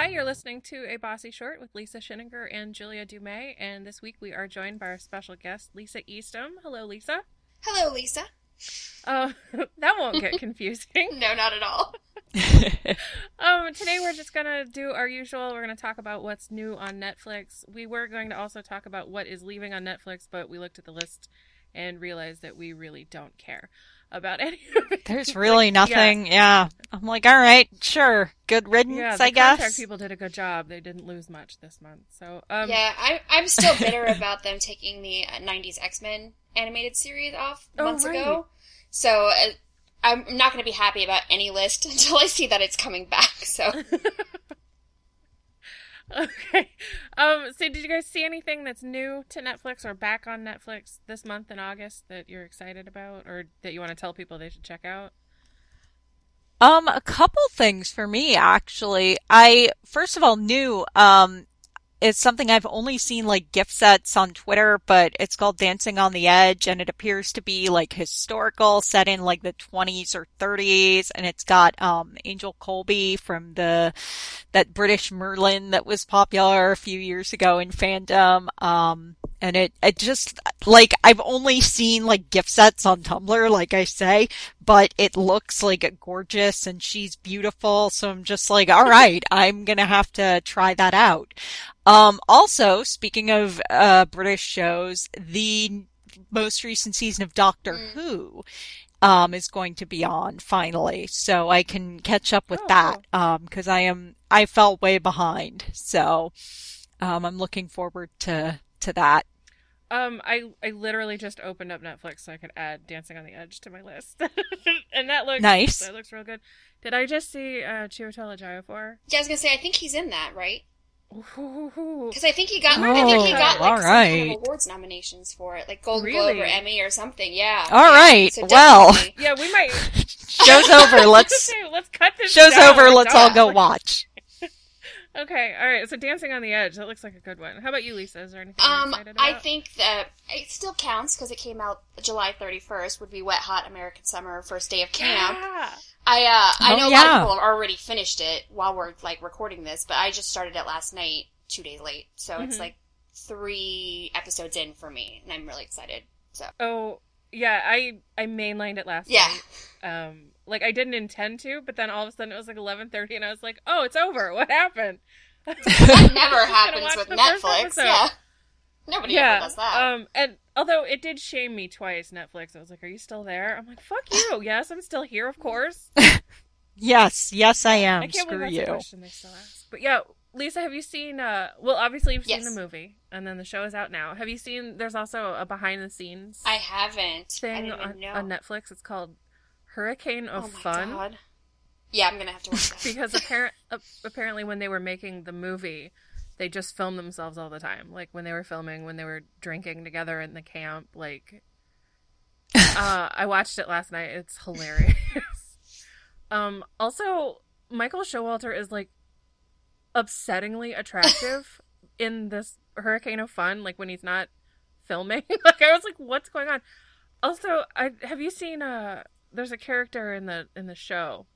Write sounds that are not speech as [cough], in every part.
Hi, you're listening to A Bossy Short with Lisa Schininger and Julia Dumais, and this week we are joined by our special guest, Lisa Eastham. Hello, Lisa. Hello, Lisa. Uh, [laughs] that won't get [laughs] confusing. no, not at all. [laughs] um, today we're just gonna do our usual. We're gonna talk about what's new on Netflix. We were going to also talk about what is leaving on Netflix, but we looked at the list and realized that we really don't care about any of it. There's [laughs] really nothing. Yeah. yeah. I'm like, all right, sure, good riddance, yeah, the I guess. People did a good job. They didn't lose much this month. So um, yeah, I, I'm still [laughs] bitter about them taking the '90s X Men animated series off Oh, months right. ago. So uh, I'm not going to be happy about any list [laughs] until I see that it's coming back. So [laughs] Okay. Um, so did you guys see anything that's new to Netflix or back on Netflix this month in August that you're excited about or that you want to tell people they should check out? Um, a couple things for me actually. I first of all knew um it's something I've only seen like gift sets on Twitter, but it's called Dancing on the Edge and it appears to be like historical set in like the 20s or 30s and it's got um Angel Coulby from the that British Merlin that was popular a few years ago in fandom. Um and it it just like I've only seen like gift sets on Tumblr like I say, but it looks like gorgeous and she's beautiful, so I'm just like, all right, I'm going to have to try that out. Um, also, speaking of uh, British shows, the most recent season of Doctor Mm. Who um, is going to be on finally, so I can catch up with Oh, that um, because I am I fell way behind, so um, I'm looking forward to to that. Um, I I literally just opened up Netflix so I could add Dancing on the Edge to my list, [laughs] and that looks Nice. That looks real good. Did I just see uh, Chiwetel Ejiofor? yeah, I was gonna say I think he's in that, right? Ooh. Because I think he got I think he Oh, got like all some kind of awards nominations for it, like Golden Really? Globe or Emmy or something. Yeah. All Yeah. right, So well. [laughs] Yeah, we might. Show's over. [laughs] Let's Okay, let's cut this. show's down. over. Let's all go watch. Okay, all right. So Dancing on the Edge. That looks like a good one. How about you, Lisa? Is there anything you're Um, excited about? I think that it still counts because it came out July 31st. Would be Wet Hot American Summer, first day of camp. Yeah. I uh, I Oh, know a lot of people have already finished it while we're like recording this, but I just started it last night, two days late. So it's Mhm. like three episodes in for me, and I'm really excited. So Oh, yeah. I I mainlined it last yeah, night. Um, like I didn't intend to, but then all of a sudden it was like eleven thirty, and I was like, "Oh, it's over. What happened?" [laughs] that never happens with Netflix. Yeah, nobody yeah. ever does that. Um, and although it did shame me twice, Netflix. I was like, "Are you still there?" I'm like, "Fuck you." yes, I'm still here, of course. [laughs] Yes, yes, I am. I can't Screw believe that's you. a question they still ask. But yeah, Lisa, have you seen? uh Well, obviously you've seen Yes. the movie, and then the show is out now. Have you seen? There's also a behind the scenes I haven't. I thing didn't on, know. on Netflix. It's called Hurricane of oh Fun. god. Yeah, I'm gonna have to watch [laughs] that. because apparent, uh, apparently when they were making the movie they just filmed themselves all the time like when they were filming when they were drinking together in the camp like [laughs] uh i watched it last night it's hilarious [laughs] um also michael showalter is like upsettingly attractive in this hurricane of fun like when he's not filming like i was like what's going on also i have you seen uh there's a character in the in the show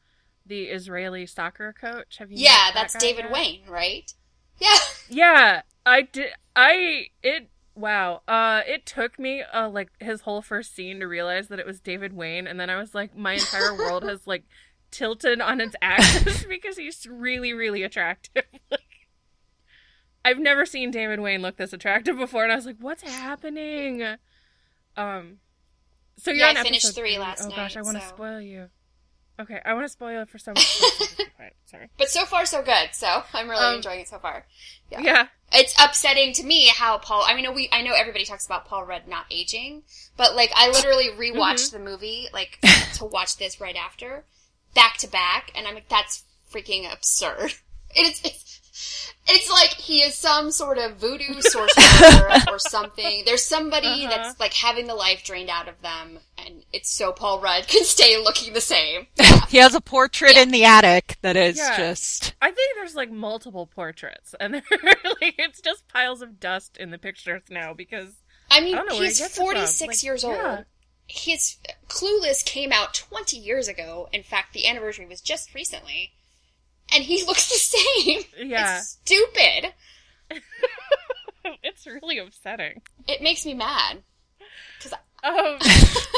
the Israeli soccer coach. Have you? yeah, that that's David yet? Wain, right? Yeah. [laughs] Yeah, I did. I it. Wow. Uh, it took me uh like his whole first scene to realize that it was David Wain, and then I was like, my entire [laughs] world has like tilted on its axis [laughs] because he's really, really attractive. like, I've never seen David Wain look this attractive before, and I was like, what's happening? Um. So you're Yeah, on I finished three last night. Oh gosh, I want to so- spoil you. Okay, I want to spoil it for someone. [laughs] sorry. But so far, so good. So I'm really Um, enjoying it so far. Yeah. Yeah. It's upsetting to me how Paul. I mean, we I know everybody talks about Paul Rudd not aging, but like I literally [laughs] rewatched Mm-hmm. the movie like [laughs] to watch this right after, back to back, and I'm like, that's freaking absurd. It's it's, it's like he is some sort of voodoo [laughs] sorcerer or something. There's somebody Uh-huh. that's like having the life drained out of them, and it's so Paul Rudd can stay looking the same. [laughs] He has a portrait in the attic that is Yeah. just. I think there's like multiple portraits, and [laughs] they're like it's just piles of dust in the pictures now because I mean, I don't know where he he's gets it from. 46 Like, years yeah. old. His Clueless came out 20 years ago. In fact, the anniversary was just recently. And he looks the same. [laughs] Yeah. It's stupid. [laughs] it's really upsetting. It makes me mad. Cause Um,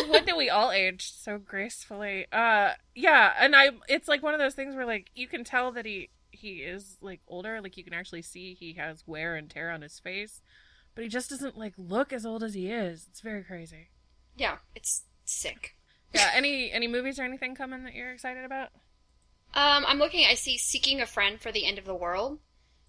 [laughs] when did we all age so gracefully? Uh, yeah, and I, it's like one of those things where like you can tell that he he is like older, like you can actually see he has wear and tear on his face, but he just doesn't like look as old as he is. It's very crazy. yeah, it's sick. Yeah, any any movies or anything coming that you're excited about? Um, I'm looking. I see "Seeking a Friend for the End of the World,"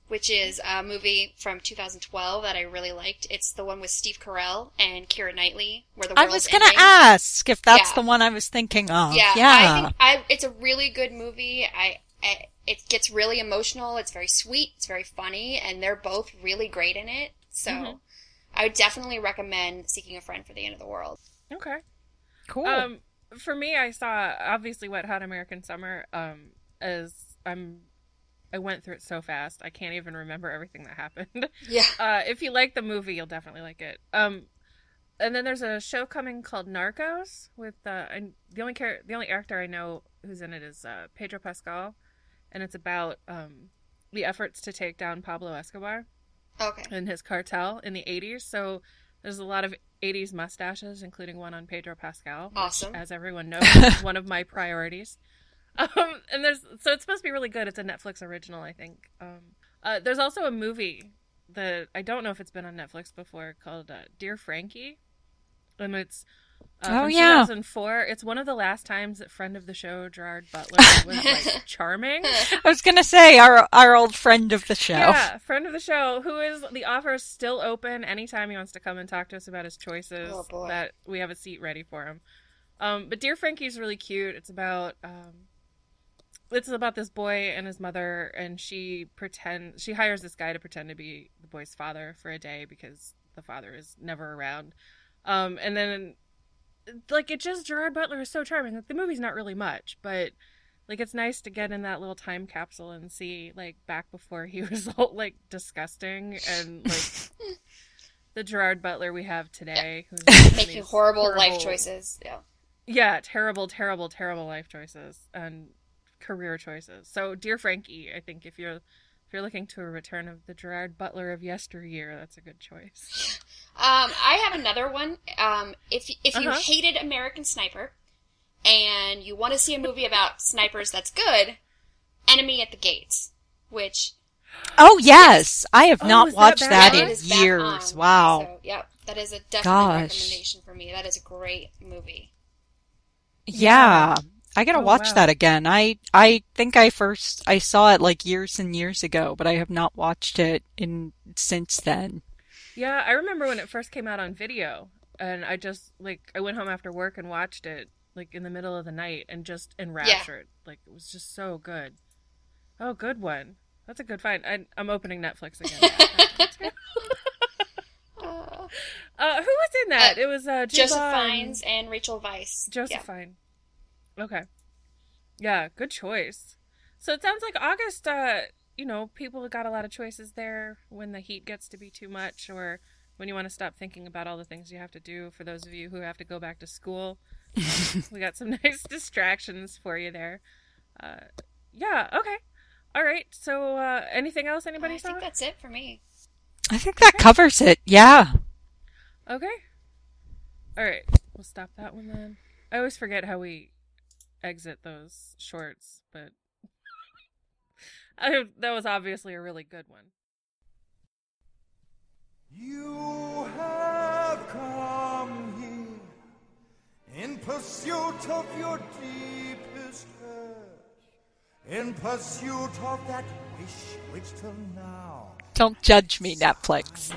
which is a movie from 2012 that I really liked. It's the one with Steve Carell and Keira Knightley, where the I was gonna ask if that's Yeah. the one I was thinking of. Yeah, Yeah. I think I, it's a really good movie. I, I it gets really emotional. It's very sweet. It's very funny, and they're both really great in it. So, Mhm. I would definitely recommend "Seeking a Friend for the End of the World." Okay. cool. Um, for me, I saw obviously Wet Hot American Summer. Um, as I'm, I went through it so fast, I can't even remember everything that happened. [laughs] Yeah. Uh, if you like the movie, you'll definitely like it. Um, and then there's a show coming called Narcos with uh, and the only char- the only actor I know who's in it is uh, Pedro Pascal, and it's about um, the efforts to take down Pablo Escobar Okay. and his cartel in the 80s. So there's a lot of 80s mustaches, including one on Pedro Pascal. which, Awesome. as everyone knows, [laughs] one of my priorities. Um, and there's so it's supposed to be really good. It's a Netflix original, I think. Um, uh, there's also a movie that I don't know if it's been on Netflix before called uh, Dear Frankie, and it's uh, Oh, from yeah. 2004. It's one of the last times that friend of the show Gerard Butler was like [laughs] charming. I was gonna say our our old friend of the show. Yeah, friend of the show, who is the offer is still open anytime he wants to come and talk to us about his choices. Oh, boy. That we have a seat ready for him. Um, but Dear Frankie's really cute. It's about um, it's about this boy and his mother, and she pretend she hires this guy to pretend to be the boy's father for a day because the father is never around. Um, and then like it just Gerard Butler is so charming. Like the movie's not really much, but like it's nice to get in that little time capsule and see like back before he [laughs] was all like disgusting and like [laughs] the Gerard Butler we have today who's making these horrible, life choices. Yeah. Yeah, terrible, terrible, terrible life choices and career choices. So, dear Frankie, I think if you're if you're looking to a return of the Gerard Butler of yesteryear, that's a good choice. [laughs] Um, I have another one. Um, if if you Uh-huh. hated American Sniper, and you want to see a movie about snipers that's good, Enemy at the Gates, which Oh yes, I have Oh, not is that watched back that in is back years. on. Wow. So, yep, that is a definite Gosh. recommendation for me. That is a great movie. Yeah. I gotta Oh, watch wow. that again. I I think I first I saw it like years and years ago, but I have not watched it in since then. Yeah, I remember when it first came out on video, and I just like I went home after work and watched it like in the middle of the night and just enraptured. Like it was just so good. Oh, good one. That's a good find. I, I'm opening Netflix again. Uh, [laughs] uh, who was in that? it was uh, Jude Joseph Law and- Fiennes and Rachel Weisz. Josephine. Okay. Yeah, good choice. So it sounds like August, uh, you know, people got a lot of choices there when the heat gets to be too much or when you want to stop thinking about all the things you have to do for those of you who have to go back to school. [laughs] We got some [laughs] nice distractions for you there. Uh, yeah, okay. All right. So uh, anything else Yeah. anybody I saw? think that's it for me. I think that covers it. Yeah. Okay. All right. We'll stop that one then. I always forget how we exit those shorts, but [laughs] I, that was obviously a really good one. You have come here in pursuit of your deepest hurt, in pursuit of that wish which till now Don't judge me, Netflix.